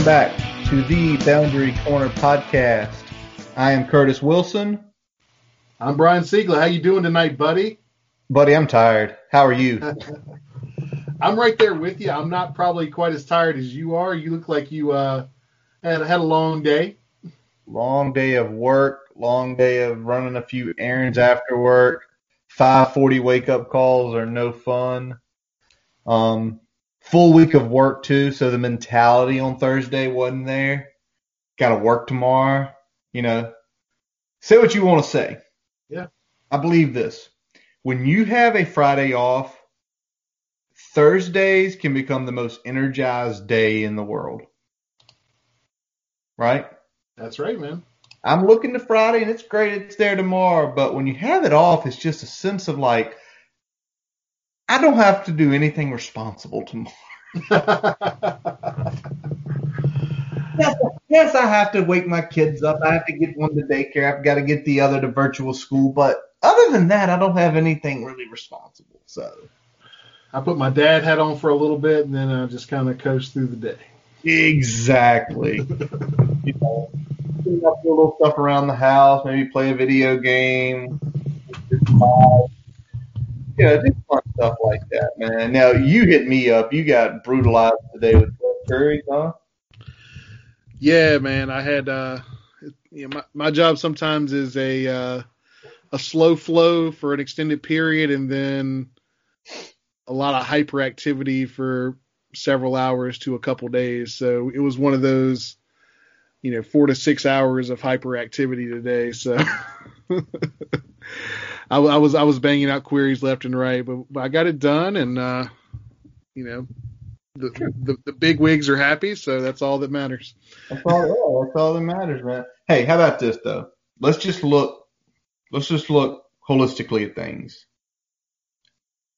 Welcome back to the Boundary Corner podcast. I am Curtis Wilson. I'm Brian Siegler. How you doing tonight, buddy? Buddy, I'm tired. How are you? I'm right there with you. I'm not probably quite as tired as you are. You look like you uh, had had a long day. Long day of work, long day of running a few errands after work. 5:40 wake up calls are no fun. Um, full week of work too, so the mentality on Thursday wasn't there. Got to work tomorrow. You know, say what you want to say. Yeah. I believe this. When you have a Friday off, Thursdays can become the most energized day in the world. Right? That's right, man. I'm looking to Friday and it's great it's there tomorrow, but when you have it off, it's just a sense of like, I don't have to do anything responsible tomorrow. yes, yes, I have to wake my kids up. I have to get one to daycare. I've got to get the other to virtual school. But other than that, I don't have anything really responsible. So I put my dad hat on for a little bit and then I just kind of coast through the day. exactly. you know, clean up little stuff around the house, maybe play a video game. You know, just fun stuff like that, man. Now you hit me up. You got brutalized today with Curry, huh? Yeah, man. I had uh, you know, my my job sometimes is a uh, a slow flow for an extended period, and then a lot of hyperactivity for several hours to a couple days. So it was one of those, you know, four to six hours of hyperactivity today. So I, I, was I was banging out queries left and right, but, but I got it done, and uh, you know, the, the the big wigs are happy, so that's all that matters. That's all. Yeah, that's all that matters, man. Hey, how about this though? Let's just look. Let's just look holistically at things.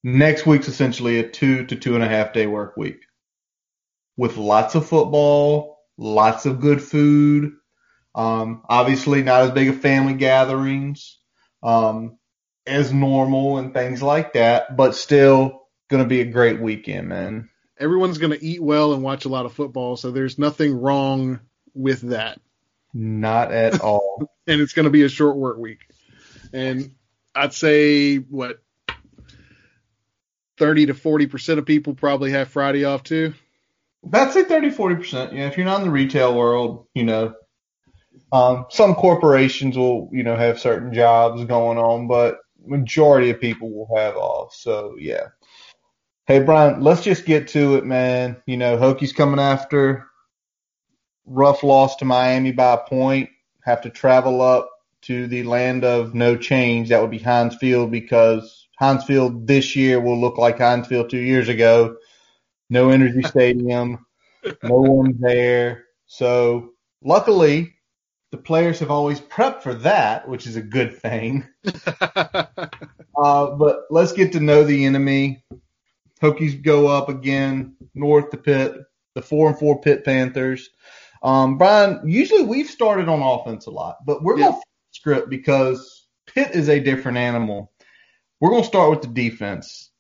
Next week's essentially a two to two and a half day work week with lots of football, lots of good food. Um, obviously not as big of family gatherings, um, as normal and things like that, but still going to be a great weekend, man. Everyone's going to eat well and watch a lot of football, so there's nothing wrong with that. Not at all. and it's going to be a short work week. And I'd say what 30 to 40% of people probably have Friday off too. I'd say 30, 40%. Yeah, if you're not in the retail world, you know, um, some corporations will, you know, have certain jobs going on, but majority of people will have off. So yeah. Hey Brian, let's just get to it, man. You know, Hokies coming after rough loss to Miami by a point, have to travel up to the land of no change. That would be Heinz Field because Heinz Field this year will look like Heinz Field two years ago. No energy stadium, no one there. So luckily, the players have always prepped for that, which is a good thing. uh, but let's get to know the enemy. Hokies go up again north to Pitt, the four and four Pitt Panthers. Um, Brian, usually we've started on offense a lot, but we're yeah. going to script because Pitt is a different animal. We're going to start with the defense.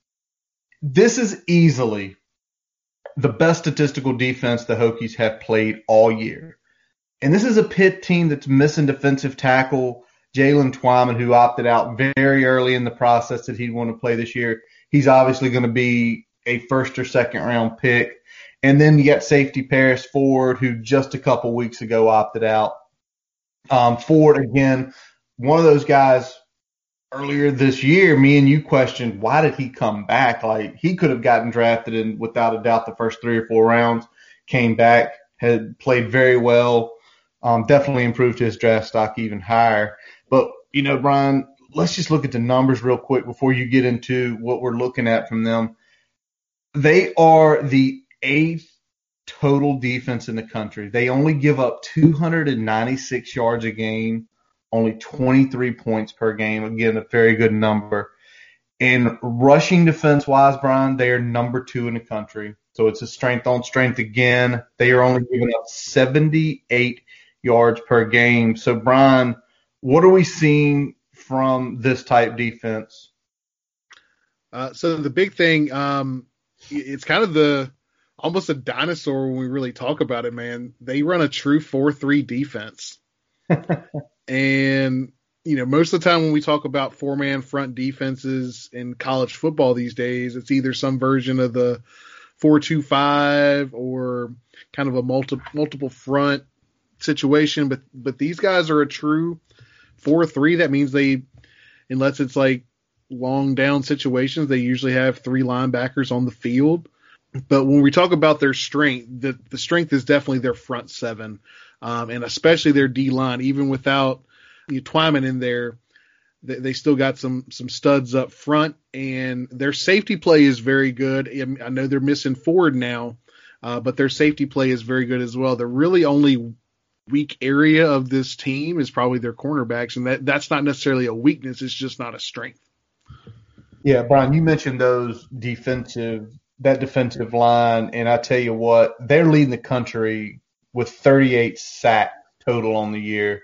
This is easily the best statistical defense the Hokies have played all year. And this is a pit team that's missing defensive tackle Jaylen Twyman, who opted out very early in the process that he'd want to play this year. He's obviously going to be a first or second round pick. And then you got safety Paris Ford, who just a couple weeks ago opted out. Um, Ford, again, one of those guys earlier this year, me and you questioned why did he come back? Like he could have gotten drafted in without a doubt the first three or four rounds, came back, had played very well, um, definitely improved his draft stock even higher. But you know, Brian, let's just look at the numbers real quick before you get into what we're looking at from them. They are the eighth total defense in the country. They only give up 296 yards a game only 23 points per game. Again, a very good number. In rushing defense wise, Brian, they are number two in the country. So it's a strength on strength again. They are only giving up 78 yards per game. So, Brian, what are we seeing from this type defense? Uh, so the big thing, um, it's kind of the almost a dinosaur when we really talk about it, man. They run a true 4 3 defense. and, you know, most of the time when we talk about four man front defenses in college football these days, it's either some version of the four-two-five or kind of a multi, multiple front situation. But, but these guys are a true 4 3. That means they, unless it's like long down situations, they usually have three linebackers on the field. But when we talk about their strength, the, the strength is definitely their front seven, um, and especially their D line. Even without you know, Twyman in there, they, they, still got some some studs up front, and their safety play is very good. I know they're missing Ford now, uh, but their safety play is very good as well. The really only weak area of this team is probably their cornerbacks, and that that's not necessarily a weakness; it's just not a strength. Yeah, Brian, you mentioned those defensive that defensive line, and I tell you what, they're leading the country with 38 sack total on the year.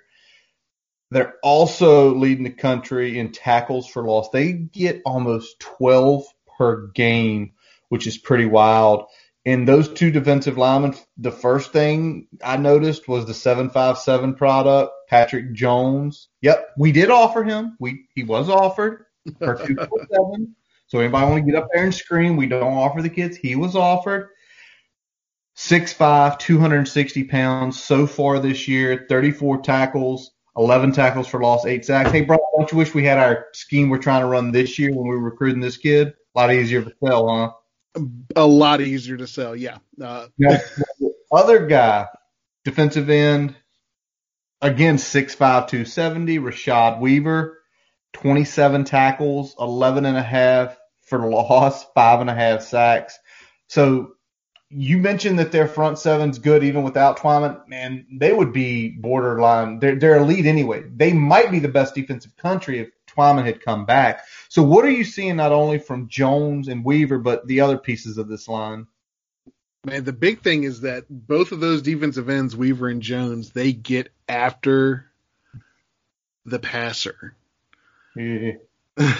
They're also leading the country in tackles for loss. They get almost 12 per game, which is pretty wild. And those two defensive linemen, the first thing I noticed was the 757 product, Patrick Jones. Yep, we did offer him. We he was offered for 247. So anybody want to get up there and scream, we don't offer the kids. He was offered. 6'5", 260 pounds so far this year, 34 tackles, 11 tackles for loss, 8 sacks. Hey, bro, don't you wish we had our scheme we're trying to run this year when we were recruiting this kid? A lot easier to sell, huh? A lot easier to sell, yeah. Uh, other guy, defensive end, again, 6'5", 270, Rashad Weaver. 27 tackles, 11 and a half for loss, five and a half sacks. So you mentioned that their front seven's good even without Twyman. Man, they would be borderline. They're, they're elite anyway. They might be the best defensive country if Twyman had come back. So what are you seeing not only from Jones and Weaver, but the other pieces of this line? Man, the big thing is that both of those defensive ends, Weaver and Jones, they get after the passer. Yeah.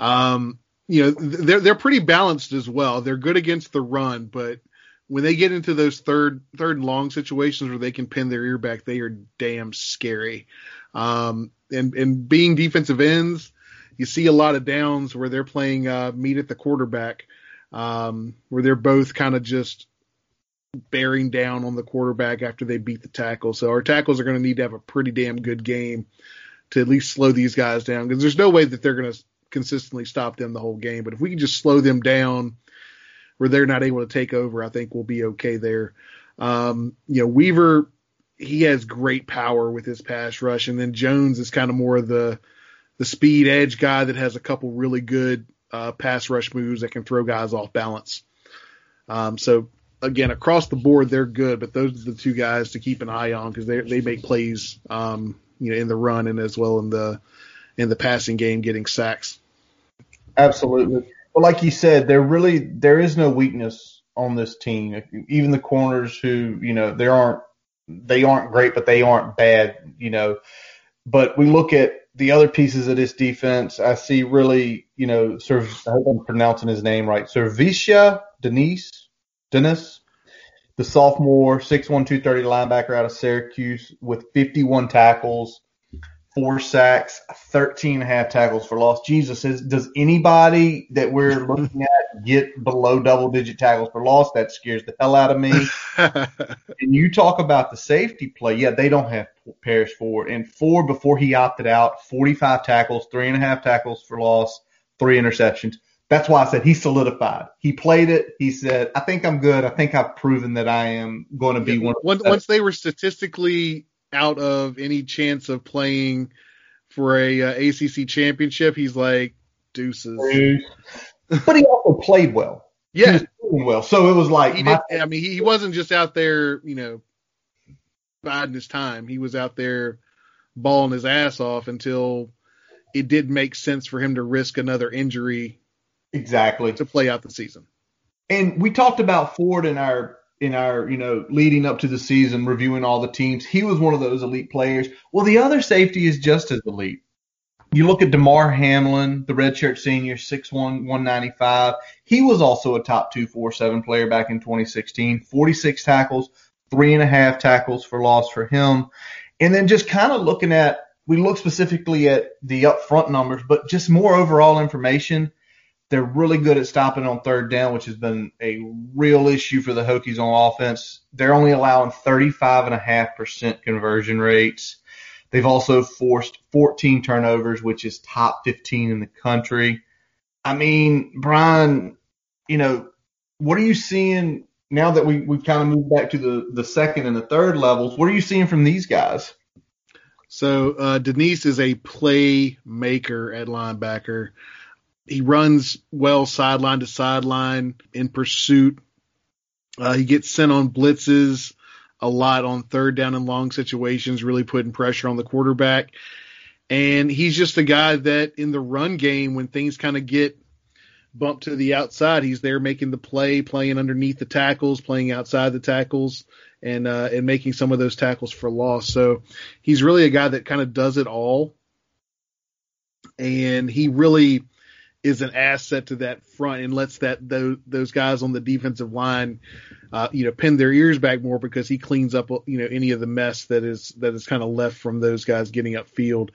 um, you know, they're they're pretty balanced as well. They're good against the run, but when they get into those third third and long situations where they can pin their ear back, they are damn scary. Um, and and being defensive ends, you see a lot of downs where they're playing uh, meet at the quarterback, um, where they're both kind of just bearing down on the quarterback after they beat the tackle. So our tackles are going to need to have a pretty damn good game to at least slow these guys down because there's no way that they're going to consistently stop them the whole game. But if we can just slow them down where they're not able to take over, I think we'll be okay there. Um, you know, Weaver, he has great power with his pass rush, and then Jones is kind of more of the the speed edge guy that has a couple really good uh, pass rush moves that can throw guys off balance. Um, so again, across the board, they're good, but those are the two guys to keep an eye on because they they make plays um, you know, in the run and as well in the in the passing game, getting sacks. Absolutely. But like you said, there really there is no weakness on this team. Even the corners who you know they aren't they aren't great, but they aren't bad. You know, but we look at the other pieces of this defense. I see really, you know, sort of, I hope I'm pronouncing his name right. SirVocea Denise, Dennis, the sophomore, 6'1", 230 linebacker out of Syracuse with 51 tackles, four sacks, 13 and a half tackles for loss. Jesus, is, does anybody that we're looking at get below double digit tackles for loss? That scares the hell out of me. and you talk about the safety play. Yeah, they don't have Paris Ford. And Ford, before he opted out, 45 tackles, three and a half tackles for loss, three interceptions that's why I said he solidified. He played it. He said, "I think I'm good. I think I've proven that I am going to be yeah, one." Once, once they were statistically out of any chance of playing for a uh, ACC championship, he's like deuces. but he also played well. Yeah, well. So it was like he did, I mean, he wasn't just out there, you know, biding his time. He was out there balling his ass off until it did make sense for him to risk another injury Exactly. To play out the season. And we talked about Ford in our in our, you know, leading up to the season, reviewing all the teams. He was one of those elite players. Well, the other safety is just as elite. You look at Damar Hamlin, the redshirt senior, 6'1", 195. He was also a top 247 player back in 2016. 46 tackles, three and a half tackles for loss for him. And then just kind of looking at, we look specifically at the upfront numbers, but just more overall information. They're really good at stopping on third down, which has been a real issue for the Hokies on offense. They're only allowing 35.5% conversion rates. They've also forced 14 turnovers, which is top 15 in the country. I mean, Brian, you know, what are you seeing now that we, we've kind of moved back to the, the second and the third levels? What are you seeing from these guys? So uh, Denise is a playmaker at linebacker. He runs well sideline to sideline in pursuit. Uh, he gets sent on blitzes a lot on third down and long situations, really putting pressure on the quarterback. And he's just a guy that in the run game, when things kind of get bumped to the outside, he's there making the play, playing underneath the tackles, playing outside the tackles, and uh, and making some of those tackles for loss. So he's really a guy that kind of does it all, and he really is an asset to that front and lets that those, those guys on the defensive line, uh, you know, pin their ears back more because he cleans up, you know, any of the mess that is that is kind of left from those guys getting upfield.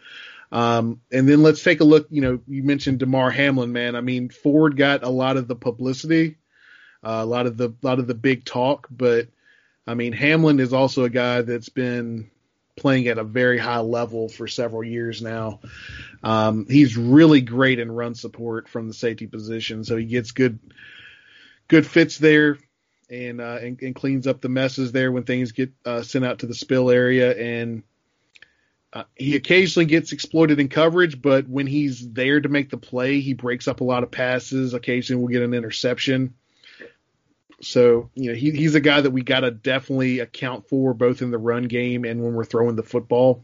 Um, and then let's take a look. You know, you mentioned Damar Hamlin, man. I mean, Ford got a lot of the publicity, uh, a lot of the lot of the big talk, but I mean, Hamlin is also a guy that's been playing at a very high level for several years now. Um, he's really great in run support from the safety position, so he gets good good fits there and uh, and, and, cleans up the messes there when things get uh, sent out to the spill area. And uh, he occasionally gets exploited in coverage, but when he's there to make the play, he breaks up a lot of passes. Occasionally, we'll get an interception. So, you know, he, he's a guy that we got to definitely account for both in the run game and when we're throwing the football.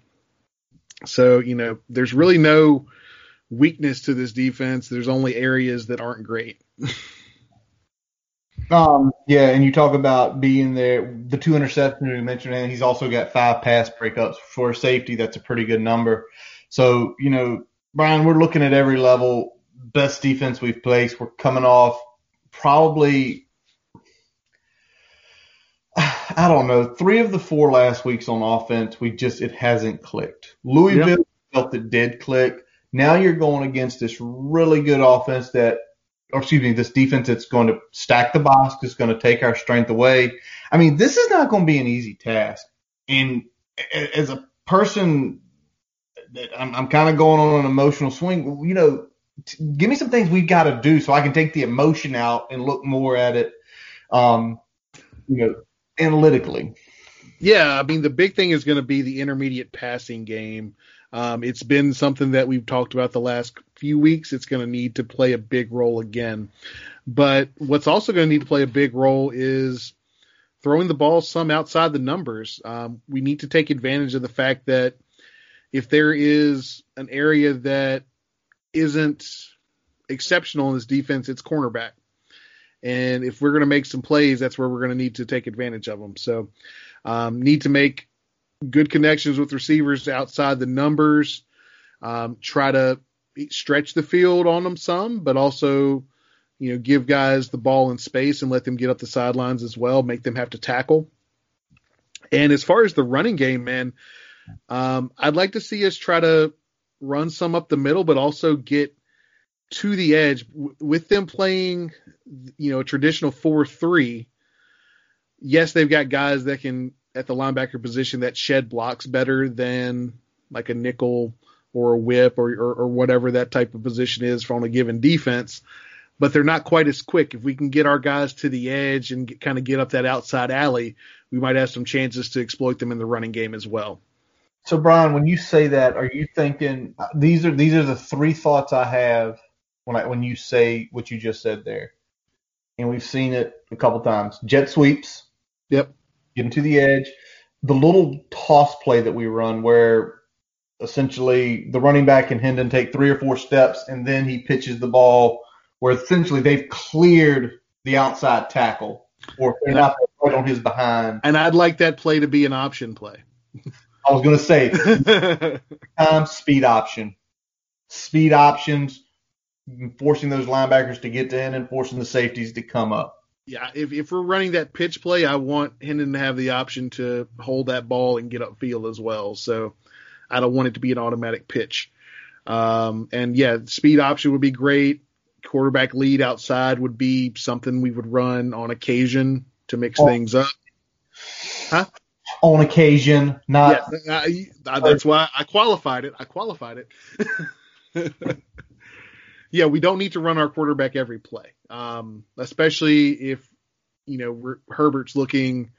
So, you know, there's really no weakness to this defense. There's only areas that aren't great. um, yeah, and you talk about being there, the two interceptions you mentioned, and he's also got five pass breakups for safety. That's a pretty good number. So, you know, Brian, we're looking at every level, best defense we've placed. We're coming off probably I don't know. Three of the four last weeks on offense, we just it hasn't clicked. Louisville yep. felt it did click. Now you're going against this really good offense that, or excuse me, this defense that's going to stack the box, that's going to take our strength away. I mean, this is not going to be an easy task. And as a person, I'm, I'm kind of going on an emotional swing. You know, give me some things we've got to do so I can take the emotion out and look more at it. Um, you know, analytically. Yeah, I mean the big thing is going to be the intermediate passing game. Um, it's been something that we've talked about the last few weeks. It's going to need to play a big role again. But what's also going to need to play a big role is throwing the ball some outside the numbers. Um, we need to take advantage of the fact that if there is an area that isn't exceptional in this defense, it's cornerback. And if we're going to make some plays, that's where we're going to need to take advantage of them. So, um, need to make good connections with receivers outside the numbers. Um, try to stretch the field on them some, but also, you know, give guys the ball in space and let them get up the sidelines as well, make them have to tackle. And as far as the running game, man, um, I'd like to see us try to run some up the middle, but also get to the edge with them playing, you know, traditional four three. Yes, they've got guys that can at the linebacker position that shed blocks better than like a nickel or a whip or, or, or whatever that type of position is from a given defense. But they're not quite as quick. If we can get our guys to the edge and get, kind of get up that outside alley, we might have some chances to exploit them in the running game as well. So Brian, when you say that, are you thinking uh, these are these are the three thoughts I have when I, when you say what you just said there. And we've seen it a couple times. Jet sweeps. Yep. Getting to the edge. The little toss play that we run where essentially the running back and Hendon take three or four steps and then he pitches the ball where essentially they've cleared the outside tackle or they're not right on his behind. And I'd like that play to be an option play. I was going to say time speed option. speed options, forcing those linebackers to get to in and forcing the safeties to come up. Yeah, if if we're running that pitch play, I want Hendon to have the option to hold that ball and get upfield as well. So I don't want it to be an automatic pitch. Um, and yeah, speed option would be great. Quarterback lead outside would be something we would run on occasion to mix oh. things up. Huh? On occasion, not. Yeah, I, I, that's why I qualified it. I qualified it. yeah, we don't need to run our quarterback every play, um, especially if you know Herbert's looking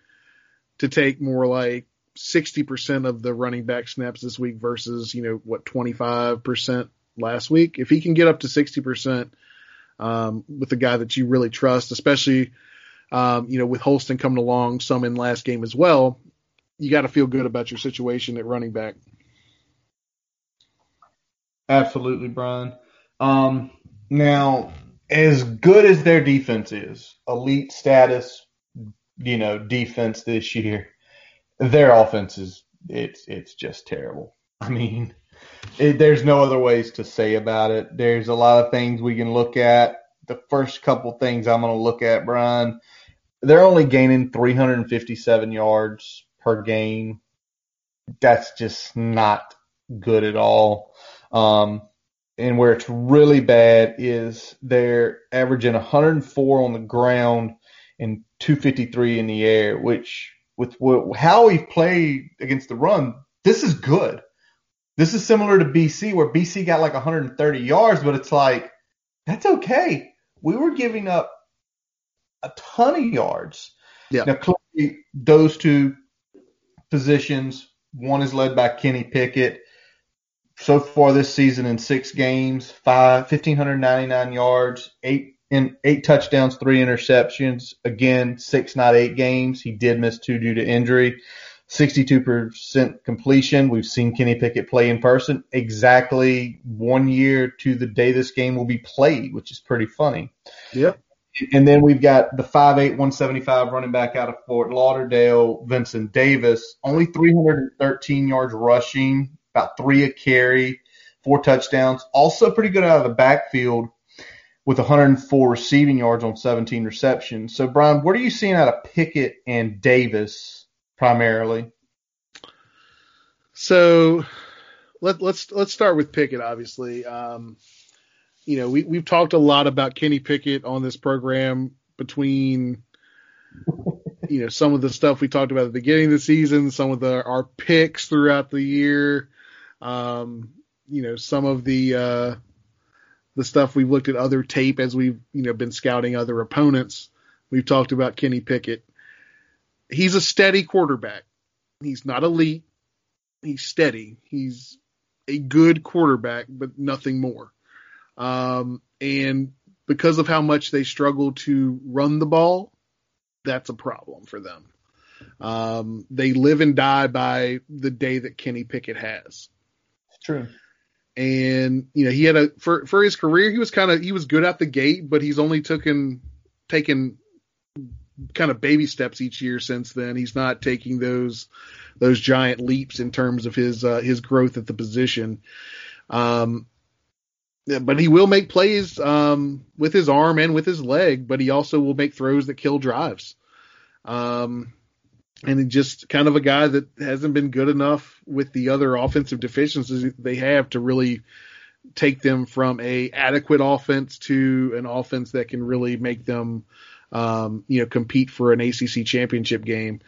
to take more like 60% of the running back snaps this week versus you know what 25% last week. If he can get up to 60% um, with a guy that you really trust, especially um, you know with Holston coming along some in last game as well, you got to feel good about your situation at running back. Absolutely, Brian. Um, now, as good as their defense is, elite status, you know, defense this year, their offense is it's it's just terrible. I mean, it, there's no other ways to say about it. There's a lot of things we can look at. The first couple things I'm going to look at, Brian, they're only gaining 357 yards per game. That's just not good at all. Um, and where it's really bad is they're averaging 104 on the ground and 253 in the air, which with what, how we've played against the run, this is good. This is similar to BC where BC got like 130 yards, but it's like that's okay. We were giving up a ton of yards. Yeah. Now clearly those two positions, one is led by Kenny Pickett so far this season in six games, five, 1,599 yards, eight in eight touchdowns, three interceptions. Again, six, not eight games. He did miss two due to injury. 62% completion. We've seen Kenny Pickett play in person exactly one year to the day this game will be played, which is pretty funny. Yep. And then we've got the 5'8", 175 running back out of Fort Lauderdale, Vincent Davis, only 313 yards rushing, about three a carry, four touchdowns. Also pretty good out of the backfield with 104 receiving yards on 17 receptions. So, Brian, what are you seeing out of Pickett and Davis primarily? So, let, let's let's start with Pickett. Obviously, um, you know we we've talked a lot about Kenny Pickett on this program between you know some of the stuff we talked about at the beginning of the season, some of the our picks throughout the year, um, you know, some of the uh, the stuff we've looked at other tape as we've you know been scouting other opponents. We've talked about Kenny Pickett. He's a steady quarterback. He's not elite. He's steady. He's a good quarterback, but nothing more. Um, and because of how much they struggle to run the ball, that's a problem for them. Um, they live and die by the day that Kenny Pickett has. True. And you know, he had a for for his career, he was kind of he was good at the gate, but he's only taken taken kind of baby steps each year since then. He's not taking those those giant leaps in terms of his uh, his growth at the position. Um, but he will make plays um, with his arm and with his leg, but he also will make throws that kill drives. Um, and just kind of a guy that hasn't been good enough with the other offensive deficiencies they have to really take them from a adequate offense to an offense that can really make them um, you know compete for an ACC championship game.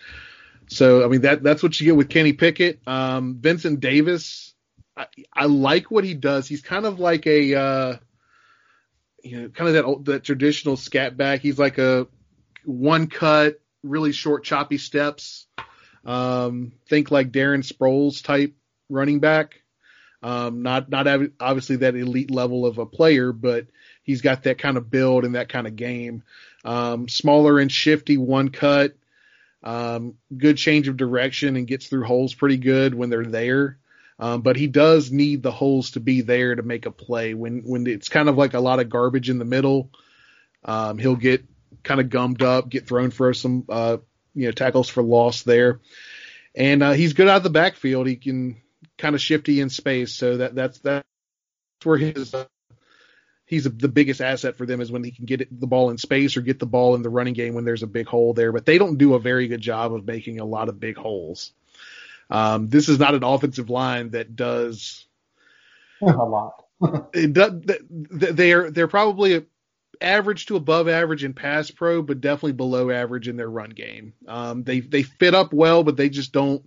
So I mean that that's what you get with Kenny Pickett, um, Vincent Davis. I, I, like what he does. He's kind of like a uh, you know kind of that that traditional scat back. He's like a one cut really short, choppy steps. Um, think like Darren Sproles type running back. Um, not not obviously that elite level of a player, but he's got that kind of build and that kind of game. Um, smaller and shifty, one cut, um, good change of direction, and gets through holes pretty good when they're there. Um, but he does need the holes to be there to make a play. When when it's kind of like a lot of garbage in the middle, um, he'll get kind of gummed up, get thrown for some uh, you know tackles for loss there, and uh, he's good out of the backfield. He can kind of shifty in space, so that that's that's where his uh, he's a, the biggest asset for them is when he can get the ball in space or get the ball in the running game when there's a big hole there. But they don't do a very good job of making a lot of big holes. Um, this is not an offensive line that does a lot. it does, they're they're probably average to above average in pass pro, but definitely below average in their run game. Um, they they fit up well, but they just don't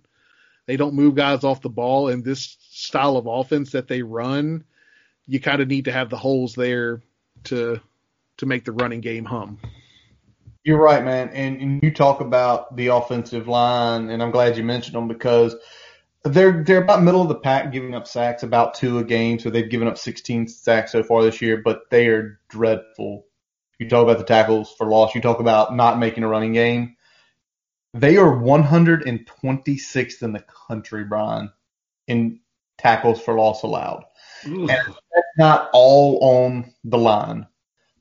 they don't move guys off the ball. And this style of offense that they run, you kind of need to have the holes there to to make the running game hum. You're right, man. And, and you talk about the offensive line, and I'm glad you mentioned them because they're they're about middle of the pack, giving up sacks about two a game. So they've given up 16 sacks so far this year, but they are dreadful. You talk about the tackles for loss. You talk about not making a running game. They are 126th in the country, Brian, in tackles for loss allowed. And that's not all on the line.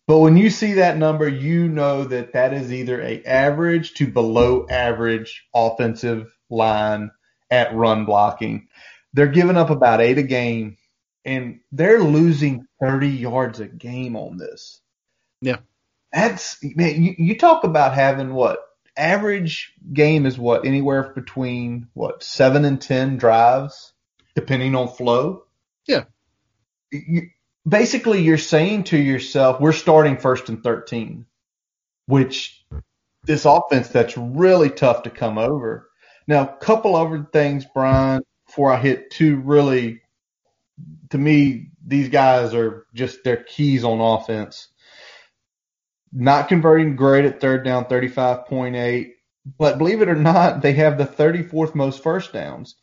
But when you see that number, you know that that is either a average to below average offensive line at run blocking. They're giving up about eight a game and they're losing 30 yards a game on this. Yeah. That's, man, you, you talk about having what? Average game is what? Anywhere between what? Seven and 10 drives, depending on flow. Yeah. You, basically you're saying to yourself, we're starting first and 13, which this offense that's really tough to come over. Now, a couple other things, Brian, before I hit two really, to me, these guys are just their keys on offense. Not converting great at third down, 35.8, but believe it or not, they have the 34th most first downs.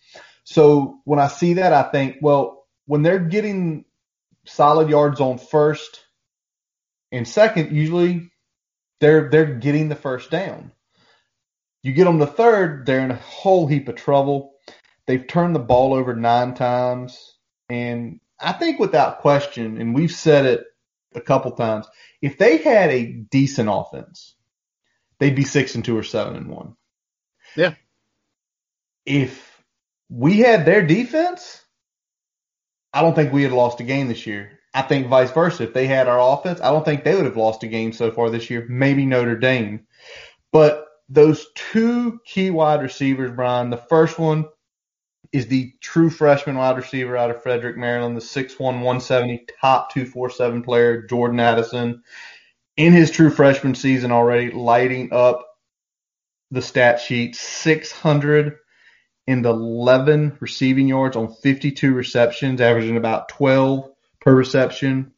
So when I see that, I think, well, when they're getting solid yards on first and second, usually they're they're getting the first down. You get them to third, they're in a whole heap of trouble. They've turned the ball over nine times, and I think without question, and we've said it a couple times, if they had a decent offense, they'd be six and two or seven and one. Yeah. If we had their defense, I don't think we had lost a game this year. I think vice versa. If they had our offense, I don't think they would have lost a game so far this year. Maybe Notre Dame. But those two key wide receivers, Brian, the first one is the true freshman wide receiver out of Frederick, Maryland, the 6'1, 170 top 247 player, Jordan Addison. In his true freshman season already, lighting up the stat sheet, 611 receiving yards on 52 receptions, averaging about 12 per reception.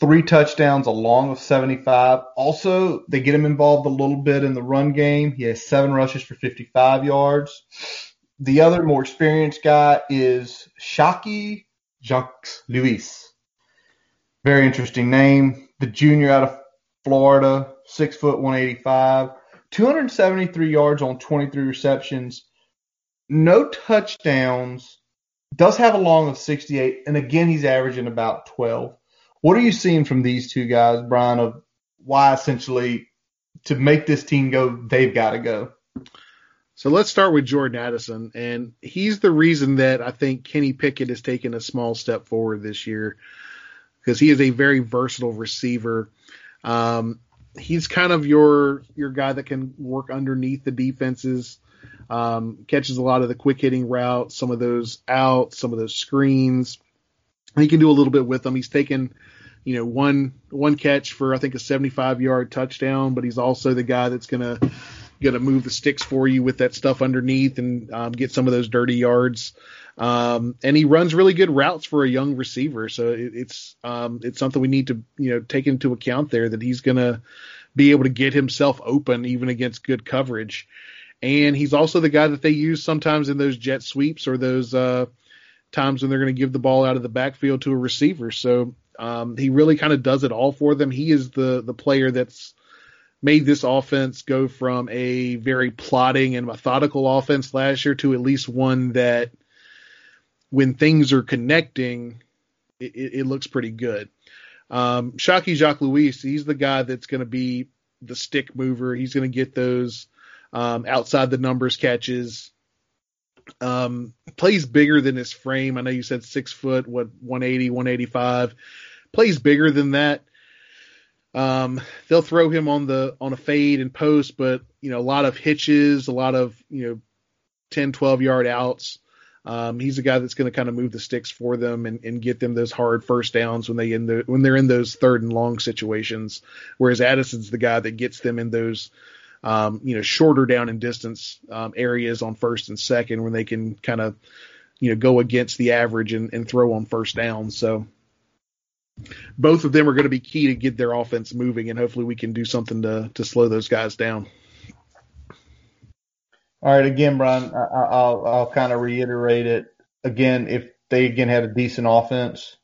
Three touchdowns along with 75. Also, they get him involved a little bit in the run game. He has seven rushes for 55 yards. The other more experienced guy is Shocky Jacques Louis. Very interesting name. The junior out of Florida, six foot 185, 273 yards on 23 receptions no touchdowns, does have a long of 68, and again, he's averaging about 12. What are you seeing from these two guys, Brian, of why essentially to make this team go, they've got to go? So let's start with Jordan Addison, and he's the reason that I think Kenny Pickett has taken a small step forward this year because he is a very versatile receiver. Um, he's kind of your your guy that can work underneath the defenses. Um, catches a lot of the quick hitting routes, some of those outs, some of those screens. He can do a little bit with them. He's taken, you know, one one catch for I think a 75 yard touchdown, but he's also the guy that's gonna gonna move the sticks for you with that stuff underneath and um, get some of those dirty yards. Um, and he runs really good routes for a young receiver, so it, it's um, it's something we need to you know take into account there that he's gonna be able to get himself open even against good coverage and he's also the guy that they use sometimes in those jet sweeps or those uh, times when they're going to give the ball out of the backfield to a receiver. So um, he really kind of does it all for them. He is the the player that's made this offense go from a very plotting and methodical offense last year to at least one that when things are connecting, it, it looks pretty good. Um, Jacques Louis, he's the guy that's going to be the stick mover. He's going to get those um, outside the numbers catches. Um, plays bigger than his frame. I know you said six foot, what 180, 185. Plays bigger than that. Um, they'll throw him on the on a fade and post, but you know a lot of hitches, a lot of you know 10, 12 yard outs. Um, he's a guy that's going to kind of move the sticks for them and, and get them those hard first downs when they in the when they're in those third and long situations. Whereas Addison's the guy that gets them in those um, you know shorter down and distance um, areas on first and second when they can kind of you know go against the average and, and throw on first down. So both of them are going to be key to get their offense moving, and hopefully we can do something to to slow those guys down. All right, again, Brian, I, will I'll kind of reiterate it again. If they again had a decent offense,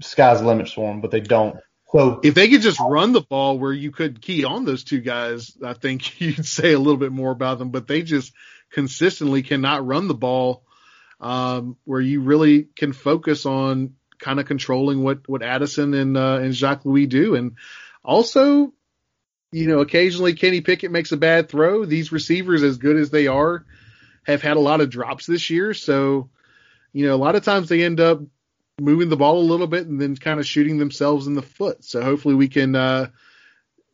sky's the limit for them, but they don't. So if they could just run the ball where you could key on those two guys, I think you'd say a little bit more about them. But they just consistently cannot run the ball um, where you really can focus on kind of controlling what what Addison and uh, and Jacques Louis do, and also, you know, occasionally Kenny Pickett makes a bad throw. These receivers, as good as they are, have had a lot of drops this year, so you know, a lot of times they end up moving the ball a little bit and then kind of shooting themselves in the foot. So hopefully we can uh,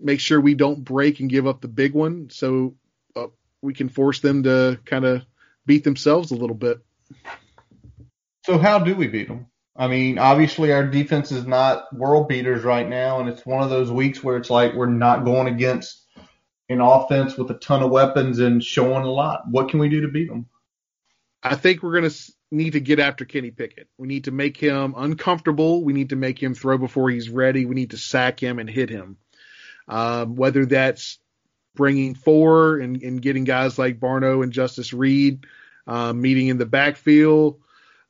make sure we don't break and give up the big one, so uh, we can force them to kind of beat themselves a little bit. So how do we beat them? I mean, obviously our defense is not world beaters right now, and it's one of those weeks where it's like we're not going against an offense with a ton of weapons and showing a lot. What can we do to beat them? I think we're going to need to get after Kenny Pickett. We need to make him uncomfortable. We need to make him throw before he's ready. We need to sack him and hit him. Um, whether that's bringing four and, and, getting guys like Barno and Justus Reed um, meeting in the backfield,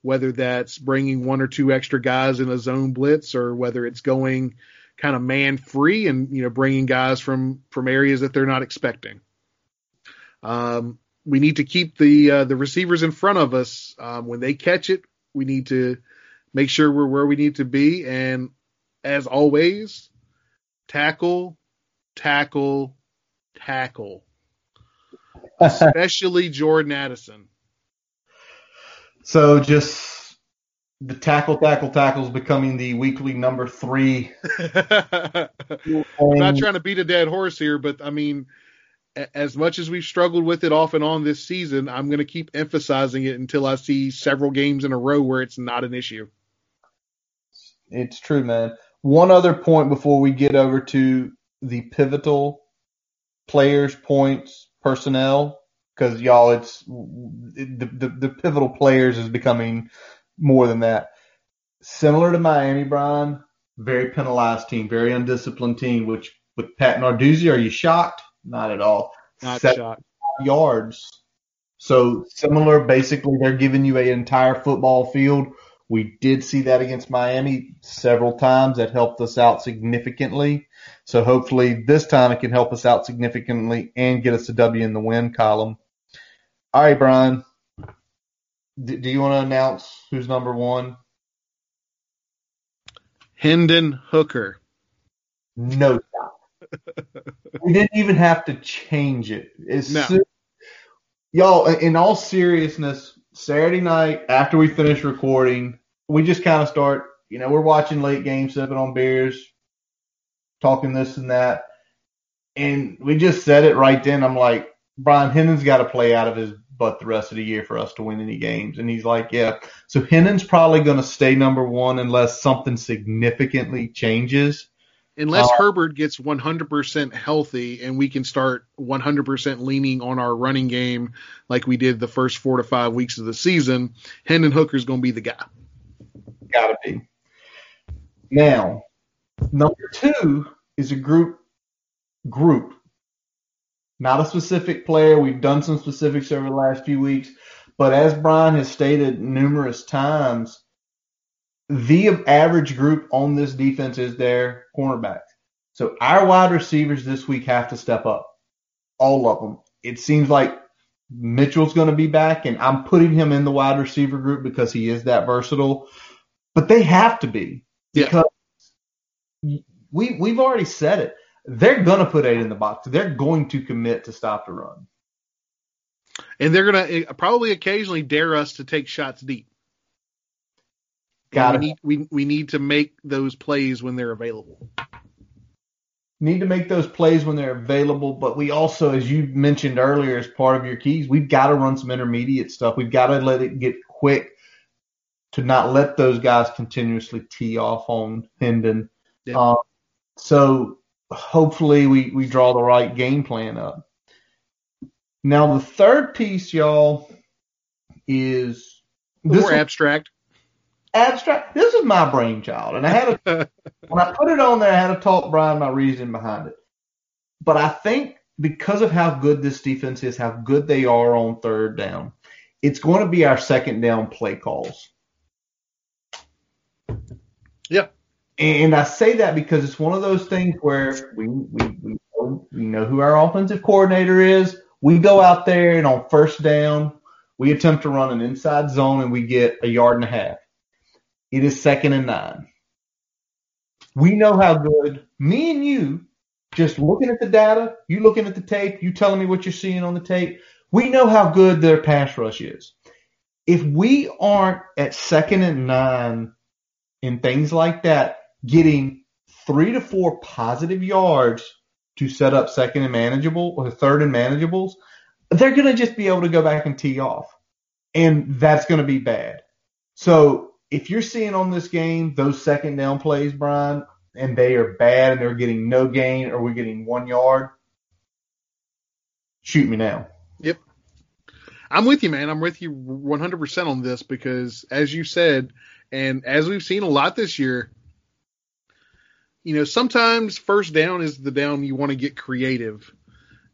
whether that's bringing one or two extra guys in a zone blitz or whether it's going kind of man free and you know bringing guys from from areas that they're not expecting. Um, we need to keep the uh, the receivers in front of us um, when they catch it. We need to make sure we're where we need to be, and as always, tackle, tackle, tackle, especially Jordan Addison. So just the tackle, tackle, tackles becoming the weekly number three. I'm not trying to beat a dead horse here, but I mean, as much as we've struggled with it off and on this season, I'm going to keep emphasizing it until I see several games in a row where it's not an issue. It's true, man. One other point before we get over to the pivotal players, points, personnel because y'all, it's the, the the pivotal players is becoming more than that. Similar to Miami, Brian, very penalized team, very undisciplined team. Which with Pat Narduzzi, are you shocked? Not at all. Not Seven shocked. Yards. So similar, basically, they're giving you an entire football field. We did see that against Miami several times. That helped us out significantly. So hopefully this time it can help us out significantly and get us a W in the win column. All right, Brian. D- do you want to announce who's number one? Hendon Hooker. No we didn't even have to change it. It's no. y'all, in all seriousness, Saturday night after we finish recording, we just kind of start, you know, we're watching late games, sipping on beers, talking this and that. And we just said it right then. I'm like, Brian Hendon's got to play out of his butt the rest of the year for us to win any games. And he's like, yeah. So Hendon's probably going to stay number one unless something significantly changes. Unless uh, Herbert gets 100% healthy and we can start 100% leaning on our running game like we did the first four to five weeks of the season, Hendon Hooker's going to be the guy. Gotta be. Now, number two is a group group not a specific player. We've done some specifics over the last few weeks, but as Brian has stated numerous times, the average group on this defense is their cornerbacks. So our wide receivers this week have to step up, all of them. It seems like Mitchell's going to be back, and I'm putting him in the wide receiver group because he is that versatile. But they have to be because yeah. we we've already said it they're going to put eight in the box. They're going to commit to stop the run. and they're gonna eh, probably occasionally dare us to take shots deep. Got we it. need, we we need to make those plays when they're available. Need to make those plays when they're available, but we also, as you mentioned earlier, as part of your keys, we've got to run some intermediate stuff. We've got to let it get quick to not let those guys continuously tee off on Hendon. Yeah. Um, so hopefully we, we draw the right game plan up. Now the third piece, y'all, is More abstract. Abstract. This is my brainchild, and I had a when I put it on there, I had to talk Brian my reason behind it. But I think because of how good this defense is, how good they are on third down, it's going to be our second down play calls. Yeah. And I say that because it's one of those things where we we we know, we know who our offensive coordinator is. We go out there and on first down, we attempt to run an inside zone and we get a yard and a half. It is second and nine. We know how good me and you, just looking at the data, you looking at the tape, you telling me what you're seeing on the tape. We know how good their pass rush is. If we aren't at second and nine and things like that, getting three to four positive yards to set up second and manageable or third and manageables, they're going to just be able to go back and tee off. And that's going to be bad. So if you're seeing on this game those second down plays, Brian, and they are bad and they're getting no gain or we're getting one yard, shoot me now. Yep. I'm with you, man. I'm with you 100% on this because, as you said, and as we've seen a lot this year, you know, sometimes first down is the down you want to get creative.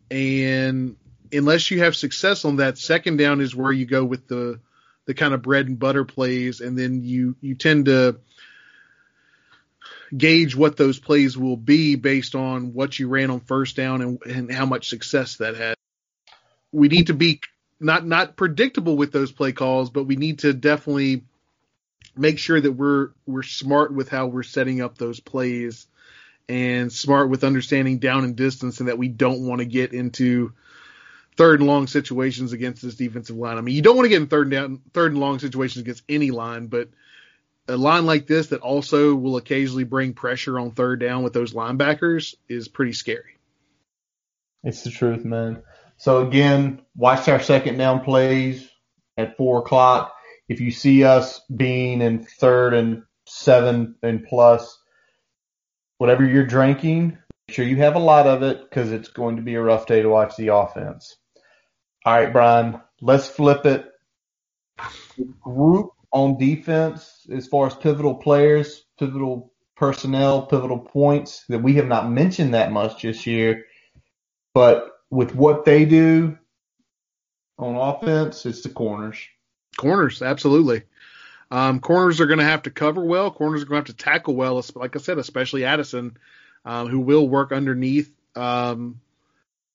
And unless you have success on that, second down is where you go with the the kind of bread and butter plays, and then you you tend to gauge what those plays will be based on what you ran on first down and, and how much success that had. We need to be not not predictable with those play calls, but we need to definitely make sure that we're we're smart with how we're setting up those plays and smart with understanding down and distance and that we don't want to get into third and long situations against this defensive line. I mean, you don't want to get in third and down third and long situations against any line, but a line like this that also will occasionally bring pressure on third down with those linebackers is pretty scary. It's the truth, man. So again, watch our second down plays at four o'clock. If you see us being in third and seven and plus, whatever you're drinking, make sure you have a lot of it because it's going to be a rough day to watch the offense. All right, Brian, let's flip it. Group on defense, as far as pivotal players, pivotal personnel, pivotal points that we have not mentioned that much this year, but with what they do on offense, it's the corners. Corners, absolutely. Um, corners are going to have to cover well. Corners are going to have to tackle well. Like I said, especially Addison, um, who will work underneath um,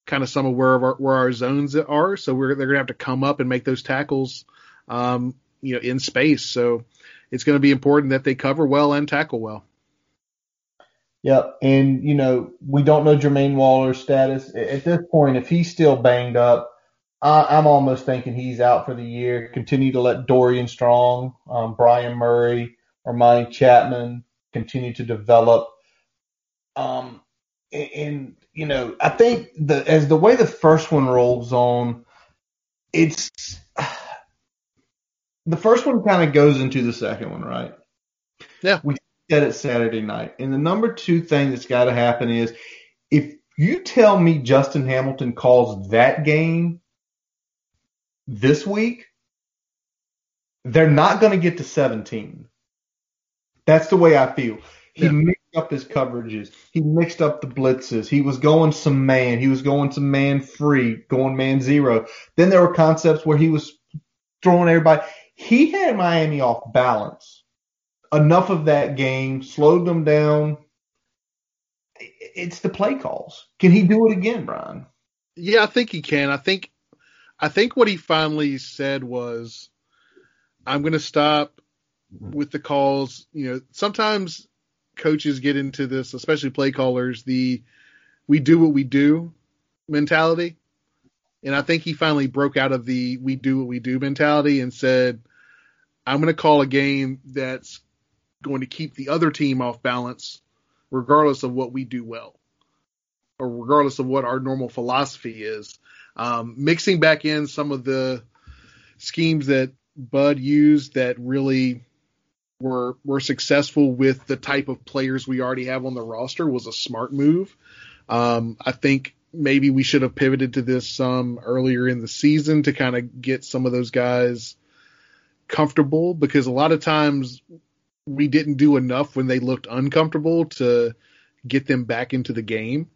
kind of some of where our, where our zones are. So we're, they're to have to come up and make those tackles, um, you know, in space. So it's going to be important that they cover well and tackle well. Yep, and you know we don't know Jermaine Waller's status at this point. If he's still banged up, I, I'm almost thinking he's out for the year. Continue to let Dorian Strong, um, Brion Murray, or Mike Chapman continue to develop. Um, and you know I think the as the way the first one rolls on, it's the first one kind of goes into the second one, right? Yeah. We said it Saturday night. And the number two thing that's got to happen is if you tell me Justin Hamilton calls that game this week, they're not going to get to 17. That's the way I feel. He Yeah. Up his coverages. He mixed up the blitzes. He was going some man. He was going some man free, going man zero. Then there were concepts where he was throwing everybody. He had Miami off balance enough of that game, slowed them down. It's the play calls. Can he do it again, Brian? Yeah, I think he can. I think I think what he finally said was I'm going to stop with the calls. You know, sometimes coaches get into this, especially play callers, the we do what we do mentality. And I think he finally broke out of the we do what we do mentality and said, I'm going to call a game that's going to keep the other team off balance, regardless of what we do well, or regardless of what our normal philosophy is. Um, mixing back in some of the schemes that Bud used that really were were successful with the type of players we already have on the roster was a smart move. Um, I think maybe we should have pivoted to this some earlier in the season to kind of get some of those guys comfortable because a lot of times we didn't do enough when they looked uncomfortable to get them back into the game.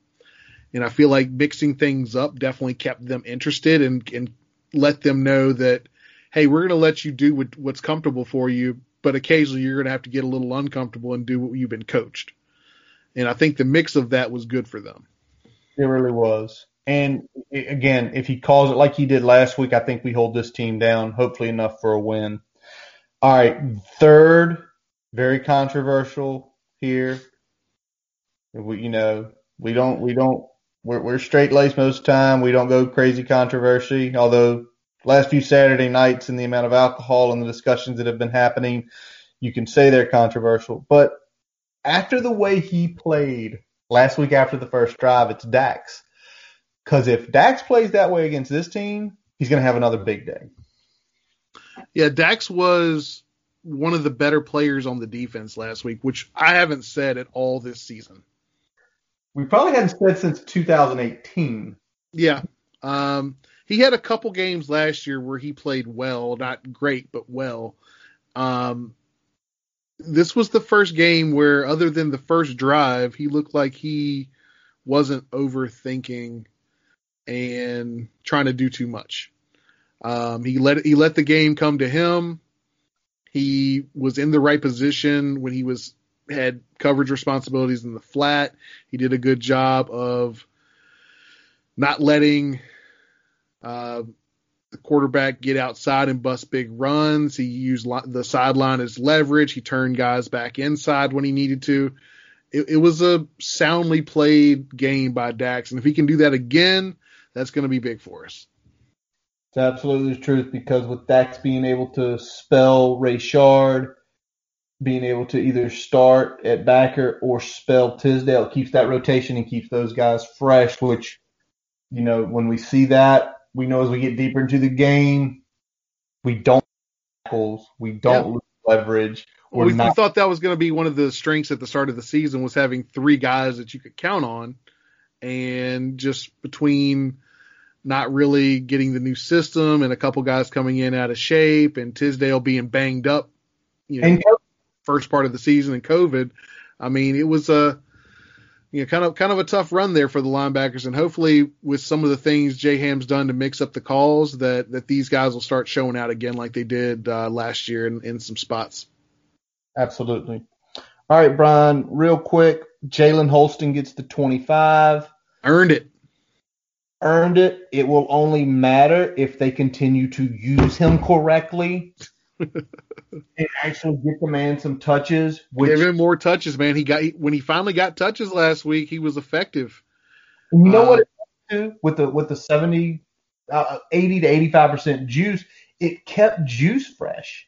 And I feel like mixing things up definitely kept them interested and, and let them know that, hey, we're going to let you do what, what's comfortable for you, but occasionally you're going to have to get a little uncomfortable and do what you've been coached. And I think the mix of that was good for them. It really was. And again, if he calls it like he did last week, I think we hold this team down, hopefully enough for a win. All right, third, very controversial here. We, you know, we don't, we don't, we're, we're straight laced most of the time. We don't go crazy controversy. Although last few Saturday nights and the amount of alcohol and the discussions that have been happening, you can say they're controversial. But after the way he played last week after the first drive, it's Dax. Because if Dax plays that way against this team, he's going to have another big day. Yeah, Dax was one of the better players on the defense last week, which I haven't said at all this season. We probably hadn't said since 2018. Yeah. Um, he had a couple games last year where he played well, not great, but well. Um, this was the first game where, other than the first drive, he looked like he wasn't overthinking and trying to do too much. Um, he let he let the game come to him. He was in the right position when he was had coverage responsibilities in the flat. He did a good job of not letting uh, the quarterback get outside and bust big runs. He used the sideline as leverage. He turned guys back inside when he needed to. It, it was a soundly played game by Dax, and if he can do that again, that's going to be big for us. It's absolutely the truth because with Dax being able to spell Rayshard, being able to either start at backer or spell Tisdale, it keeps that rotation and keeps those guys fresh, which, you know, when we see that, we know as we get deeper into the game, we don't tackles, we don't lose leverage. Well, we, not- we thought that was going to be one of the strengths at the start of the season was having three guys that you could count on, and just between not really getting the new system and a couple guys coming in out of shape and Tisdale being banged up, you know, first part of the season and COVID. I mean, it was a you know, kind of kind of a tough run there for the linebackers, and hopefully with some of the things J Ham's done to mix up the calls, that that these guys will start showing out again like they did uh, last year in, in some spots. Absolutely. All right, Brian, real quick, Jalen Holston gets the 25. Earned it. Earned it. It will only matter if they continue to use him correctly. And actually get the man some touches. Which, Give him more touches, man. He got when he finally got touches last week, he was effective. You know uh, what it do with the with the 70, uh, 80 to eighty five percent juice? It kept juice fresh.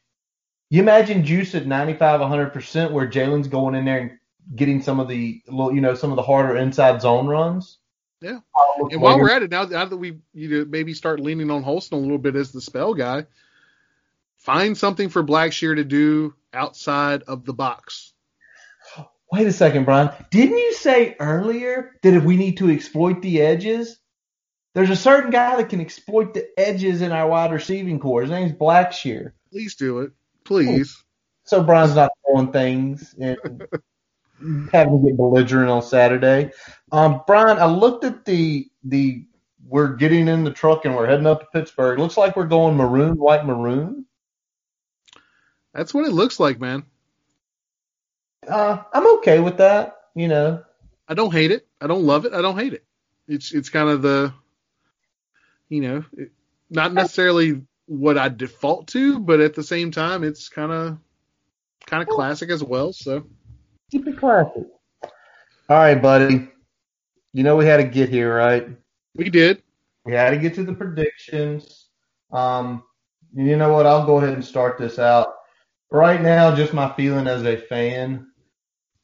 You imagine juice at 95, 100 percent, where Jalen's going in there and getting some of the little, you know some of the harder inside zone runs. Yeah. And while we're at it, now, now that we you know, maybe start leaning on Holston a little bit as the spell guy, Find something for Blackshear to do outside of the box. Wait a second, Brian. Didn't you say earlier that if we need to exploit the edges, there's a certain guy that can exploit the edges in our wide receiving core. His name's Blackshear. Please do it. Please. So Brian's not throwing things and having to get belligerent on Saturday. Um, Brian, I looked at the the we're getting in the truck and we're heading up to Pittsburgh. Looks like we're going maroon, white maroon. That's what it looks like, man. Uh, I'm okay with that. You know, I don't hate it. I don't love it. I don't hate it. It's it's kind of the, you know, it, not necessarily what I default to, but at the same time, it's kind of kind of classic as well. So keep it classic. All right, buddy. You know we had to get here, right? We did. We had to get to the predictions. Um, you know what? I'll go ahead and start this out. Right now, just my feeling as a fan,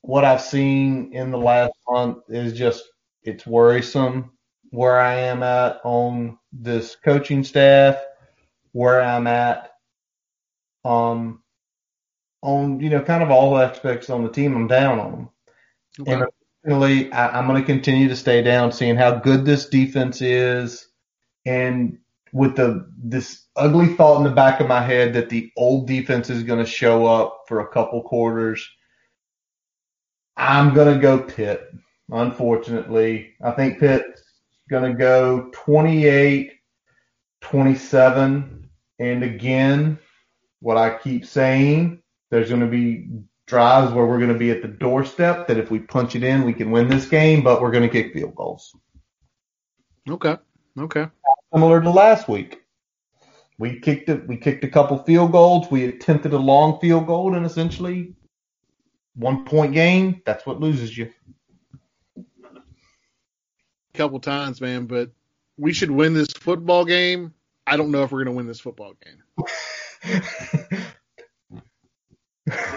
what I've seen in the last month is just it's worrisome where I am at on this coaching staff, where I'm at um on you know kind of all aspects on the team. I'm down on them, Okay. and unfortunately, I, I'm going to continue to stay down, seeing how good this defense is, and with the this ugly thought in the back of my head that the old defense is going to show up for a couple quarters. I'm going to go Pitt. Unfortunately, I think Pitt's going to go 28 27. And again, what I keep saying, there's going to be drives where we're going to be at the doorstep that if we punch it in, we can win this game, but we're going to kick field goals. Okay. Okay. Similar to last week. We kicked it, we kicked a couple field goals. We attempted a long field goal and essentially one point game. That's what loses you. A couple times, man, but we should win this football game. I don't know if we're going to win this football game.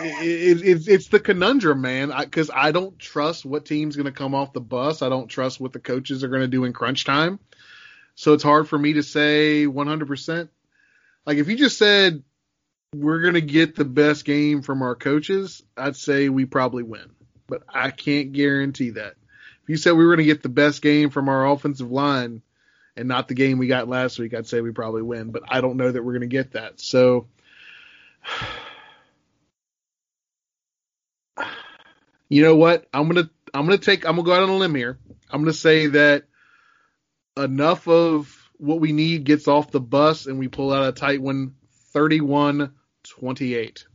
It, it, it's it's the conundrum, man. Because I, don't trust what team's going to come off the bus. I don't trust what the coaches are going to do in crunch time. So it's hard for me to say 100%. Like if you just said we're going to get the best game from our coaches, I'd say we probably win. But I can't guarantee that. If you said we were going to get the best game from our offensive line and not the game we got last week, I'd say we probably win. But I don't know that we're going to get that. So. You know what? I'm gonna I'm gonna take I'm gonna go out on a limb here. I'm gonna say that enough of what we need gets off the bus and we pull out a tight one 31 28.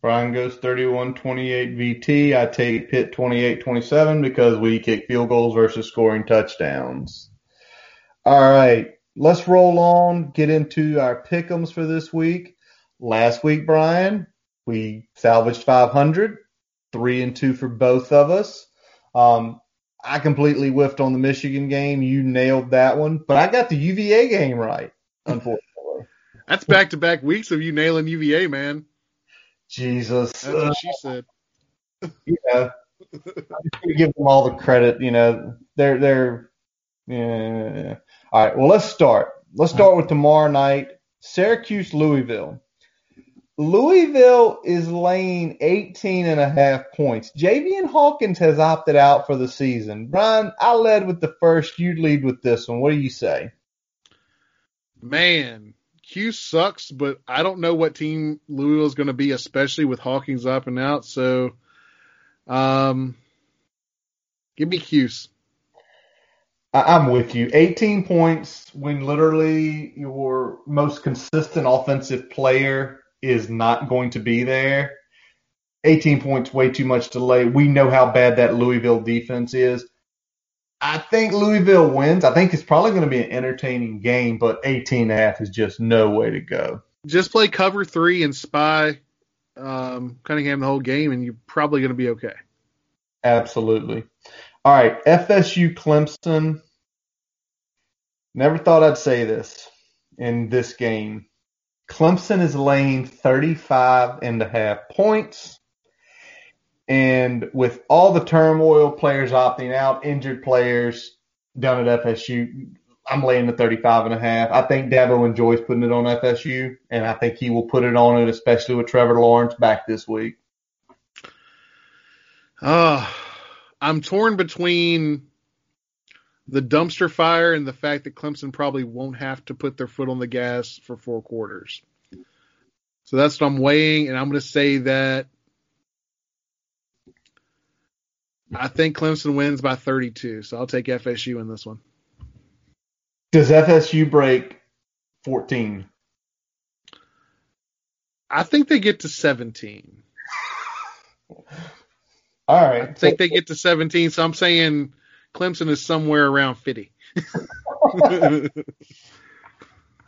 Brian goes 31 28 VT. I take Pitt 28 27 because we kick field goals versus scoring touchdowns. All right, let's roll on, get into our pick'ems for this week. Last week, Brian, we salvaged 500, three and two for both of us. Um, I completely whiffed on the Michigan game. You nailed that one, but I got the UVA game right, unfortunately. That's back to back weeks of you nailing UVA, man. Jesus. That's what she said. Yeah. I'm give them all the credit. You know, they're they're. Yeah. All right. Well, let's start. Let's start with tomorrow night, Syracuse, Louisville. Louisville is laying 18 and a half points. Javian Hawkins has opted out for the season. Brian, I led with the first. You lead with this one. What do you say? Man, 'Cuse sucks, but I don't know what team Louisville is going to be, especially with Hawkins up and out. So, um, give me 'Cuse. I'm with you. 18 points when literally your most consistent offensive player is not going to be there. 18 points, way too much delay. We know how bad that Louisville defense is. I think Louisville wins. I think it's probably going to be an entertaining game, but 18 and a half is just no way to go. Just play cover three and spy um, Cunningham the whole game, and you're probably going to be okay. Absolutely. All right, FSU Clemson. Never thought I'd say this in this game. Clemson is laying 35 and a half points. And with all the turmoil, players opting out, injured players down at FSU, I'm laying the 35 and a half. I think Dabo enjoys putting it on FSU, and I think he will put it on it, especially with Trevor Lawrence back this week. Uh, I'm torn between the dumpster fire and the fact that Clemson probably won't have to put their foot on the gas for four quarters. So that's what I'm weighing, and I'm going to say that I think Clemson wins by 32. So I'll take FSU in this one. Does FSU break 14? I think they get to 17. All right. I think they get to 17. So I'm saying Clemson is somewhere around 50.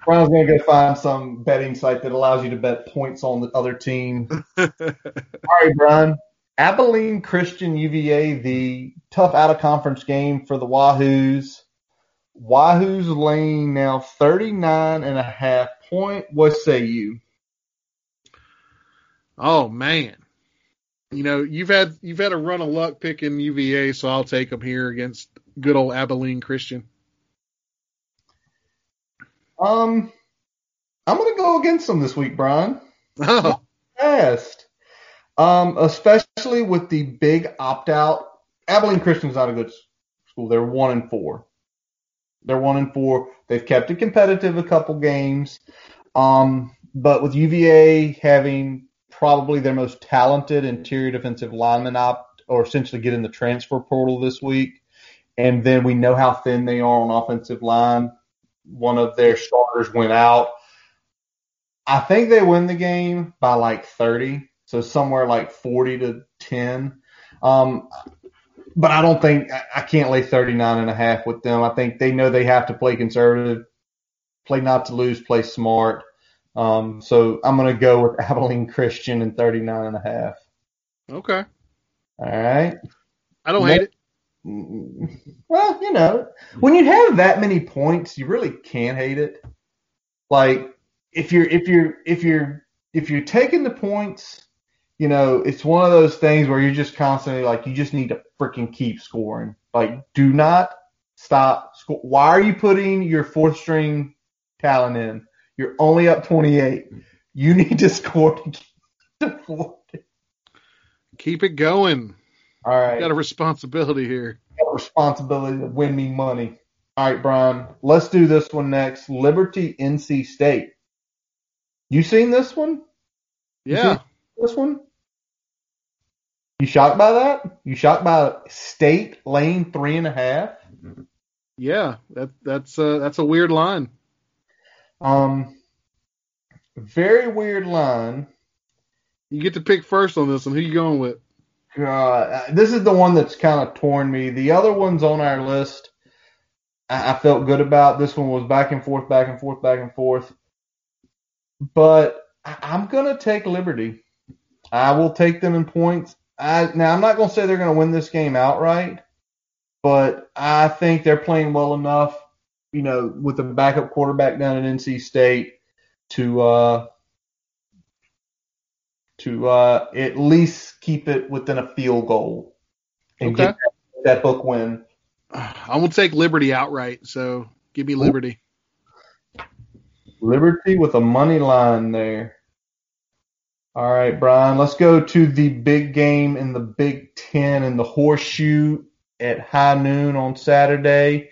Brian's going to go find some betting site that allows you to bet points on the other team. All right, Brian. Abilene Christian UVA, the tough out of conference game for the Wahoos. Wahoo's laying now 39 and a half point. What say you? Oh man. You know, you've had you've had a run of luck picking UVA, so I'll take them here against good old Abilene Christian. Um, I'm gonna go against them this week, Brian. Oh, Fast. Um, especially with the big opt out. Abilene Christian's not a good school. They're one and four. They're one and four. They've kept it competitive a couple games. Um, but with UVA having probably their most talented interior defensive lineman opt or essentially get in the transfer portal this week, and then we know how thin they are on offensive line. One of their starters went out. I think they win the game by like 30, so somewhere like 40 to 10. Um, but I don't think I can't lay 39 and a half with them. I think they know they have to play conservative, play not to lose, play smart. Um, so I'm going to go with Abilene Christian and 39 and a half. okay. All right. I don't hate it. Well, you know, when you have that many points, you really can't hate it. Like if you're if you're if you're if you're taking the points, you know, it's one of those things where you're just constantly like you just need to freaking keep scoring. Like do not stop score. Why are you putting your fourth string talent in? You're only up 28. You need to score to get to 40. Keep it going. All right. Got a responsibility here. got responsibility to win me money. All right, Brian, let's do this one next. Liberty NC State. You seen this one? Yeah. This one? You shocked by that? You shocked by State lane three and a half? Yeah. That that's uh that's a weird line. Um, very weird line. You get to pick first on this one. Who you going with? God, this is the one that's kind of torn me. The other ones on our list, I, I felt good about. This one was back and forth, back and forth, back and forth. But I, I'm gonna take Liberty. I will take them in points. I, now I'm not gonna say they're gonna win this game outright, but I think they're playing well enough, you know, with the backup quarterback down at NC State to uh, to uh, at least keep it within a field goal and Okay. get that, that book win. I will take Liberty outright. So give me Liberty. Liberty with a money line there. All right, Brian, let's go to the big game in the Big Ten in the horseshoe at high noon on Saturday.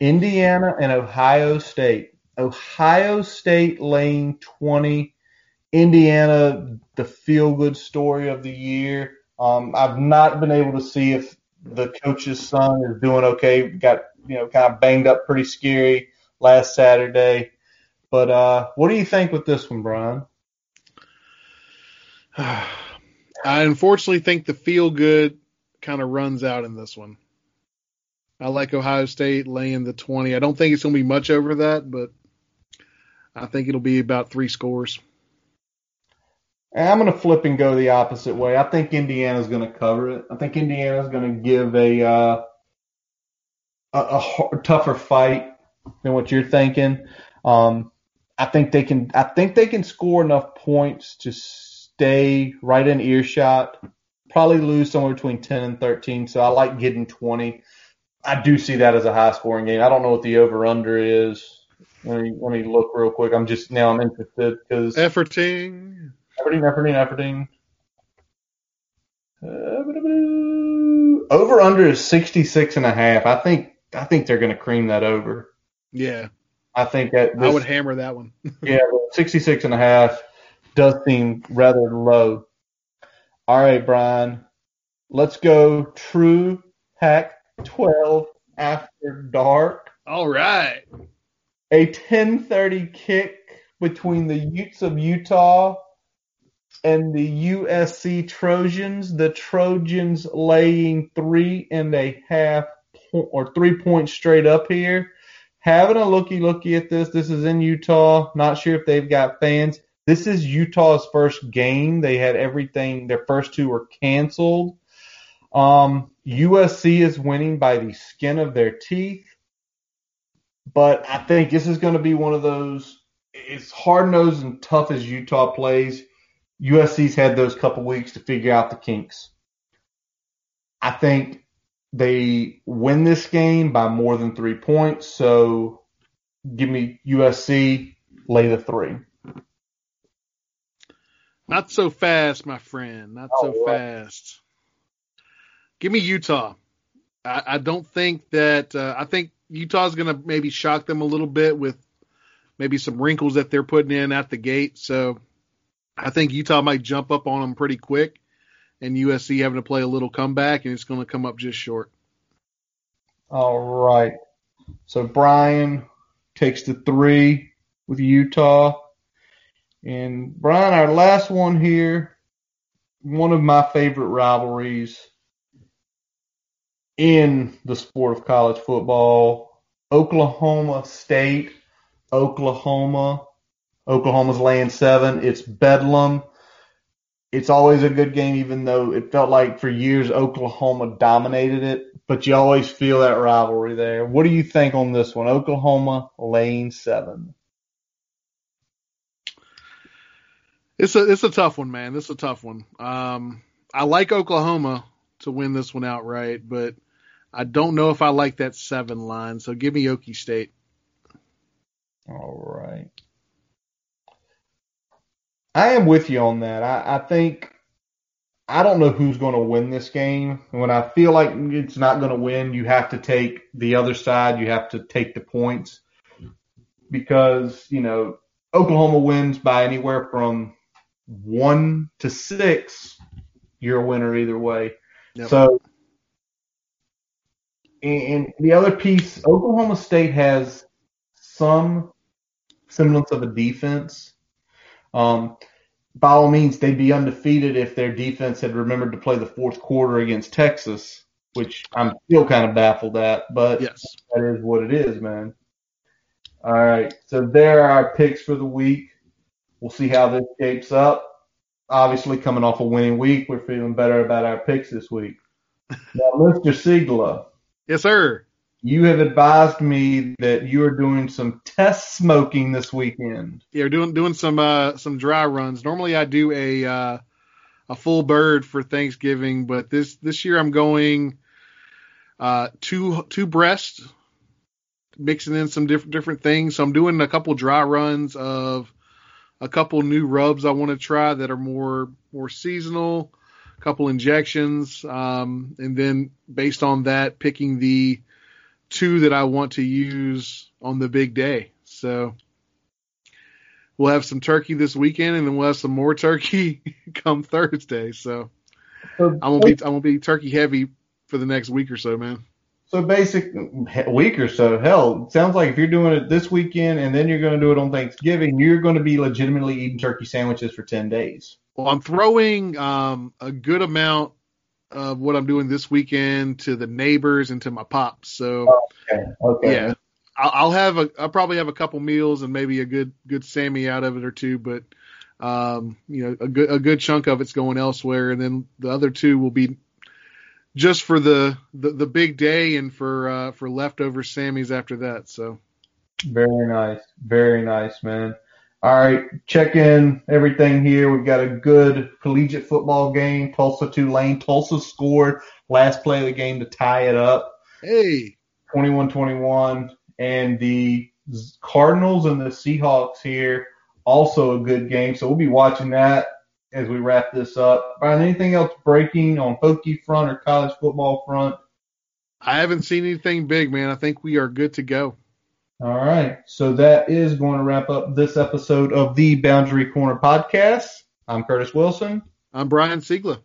Indiana and Ohio State. Ohio State laying 20. Indiana, the feel good story of the year. Um, I've not been able to see if the coach's son is doing okay. Got, you know, kind of banged up pretty scary last Saturday. But uh, what do you think with this one, Brian? I unfortunately think the feel good kind of runs out in this one. I like Ohio State laying the 20. I don't think it's going to be much over that, but I think it'll be about three scores. And I'm going to flip and go the opposite way. I think Indiana's going to cover it. I think Indiana's going to give a, uh, a, a har- tougher fight than what you're thinking. Um, I think they can. I think they can score enough points to stay right in earshot. Probably lose somewhere between 10 and 13. So I like getting 20. I do see that as a high scoring game. I don't know what the over under is. Let me let me look real quick. I'm just now I'm interested because Efforting. Efforting, efforting, efforting. Uh, over under is 66 and a half. I think I think they're going to cream that over. Yeah, I think that I would hammer that one. yeah, 66 and a half does seem rather low. All right, Brian. Let's go true Pac 12 after dark. All right. A 10:30 kick between the Utes of Utah and the USC Trojans. The Trojans laying three and a half or three points straight up here. Having a looky looky at this. This is in Utah. Not sure if they've got fans. This is Utah's first game. They had everything. Their first two were canceled. Um, USC is winning by the skin of their teeth. but I think this is going to be one of those. It's hard nosed and tough as Utah plays. USC's had those couple weeks to figure out the kinks. I think they win this game by more than three points. So give me USC, lay the three. Not so fast, my friend. Not so oh, fast. Give me Utah. I, I don't think that. Uh, I think Utah's going to maybe shock them a little bit with maybe some wrinkles that they're putting in at the gate. So I think Utah might jump up on them pretty quick, and USC having to play a little comeback, and it's going to come up just short. All right. So Brian takes the three with Utah. And Brian, our last one here, one of my favorite rivalries in the sport of college football. Oklahoma State, Oklahoma. Oklahoma's laying seven. It's Bedlam. It's always a good game, even though it felt like for years Oklahoma dominated it. But you always feel that rivalry there. What do you think on this one? Oklahoma laying seven. It's a it's a tough one, man. This is a tough one. Um, I like Oklahoma to win this one outright, but I don't know if I like that seven line. So give me Okie State. All right. I am with you on that. I, I think I don't know who's going to win this game. When I feel like it's not going to win, you have to take the other side. You have to take the points because you know Oklahoma wins by anywhere from one to six, you're a winner either way. Yep. So, and the other piece, Oklahoma State has some semblance of a defense. Um, by all means, they'd be undefeated if their defense had remembered to play the fourth quarter against Texas, which I'm still kind of baffled at, but yes. that is what it is, man. All right, so there are our picks for the week. We'll see how this shapes up. Obviously, coming off a winning week, we're feeling better about our picks this week. Now, Mr. Siegler. Yes, sir. You have advised me that you are doing some test smoking this weekend. Yeah, doing doing some uh, some dry runs. Normally, I do a uh, a full bird for Thanksgiving, but this this year I'm going uh, two two breasts, mixing in some different different things. So I'm doing a couple dry runs of a couple new rubs I want to try that are more more seasonal, couple injections, um, and then based on that, picking the two that I want to use on the big day. So we'll have some turkey this weekend, and then we'll have some more turkey come Thursday. So I'm gonna be I'm gonna be turkey heavy for the next week or so, man. So basic week or so. Hell, sounds like if you're doing it this weekend and then you're going to do it on Thanksgiving, you're going to be legitimately eating turkey sandwiches for ten days. Well, I'm throwing um, a good amount of what I'm doing this weekend to the neighbors and to my pops. So, okay, okay. yeah, I'll, I'll have a I'll probably have a couple meals and maybe a good good Sammy out of it or two, but um, you know, a good a good chunk of it's going elsewhere, and then the other two will be just for the, the, the big day and for uh, for leftover Sammys after that. So very nice, very nice, man. All right, check in everything here. We've got a good collegiate football game. Tulsa Tulane. Tulsa scored last play of the game to tie it up. Hey, 21-21, and the Cardinals and the Seahawks here also a good game. So we'll be watching that as we wrap this up. Brian, anything else breaking on Hokie front or college football front? I haven't seen anything big, man. I think we are good to go. All right. So that is going to wrap up this episode of the Boundary Corner podcast. I'm Curtis Wilson. I'm Brian Siegler.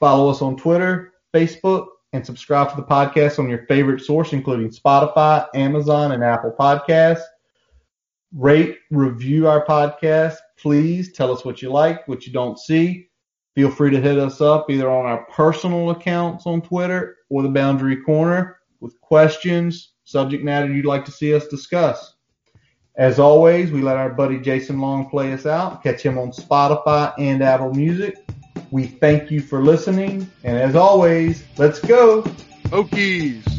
Follow us on Twitter, Facebook, and subscribe to the podcast on your favorite source, including Spotify, Amazon, and Apple Podcasts. Rate, review our podcast, please tell us what you like, what you don't see. Feel free to hit us up either on our personal accounts on Twitter or the Boundary Corner with questions, subject matter you'd like to see us discuss. As always, we let our buddy Jason Long play us out. Catch him on Spotify and Apple Music. We thank you for listening, and as always, let's go. Hokies.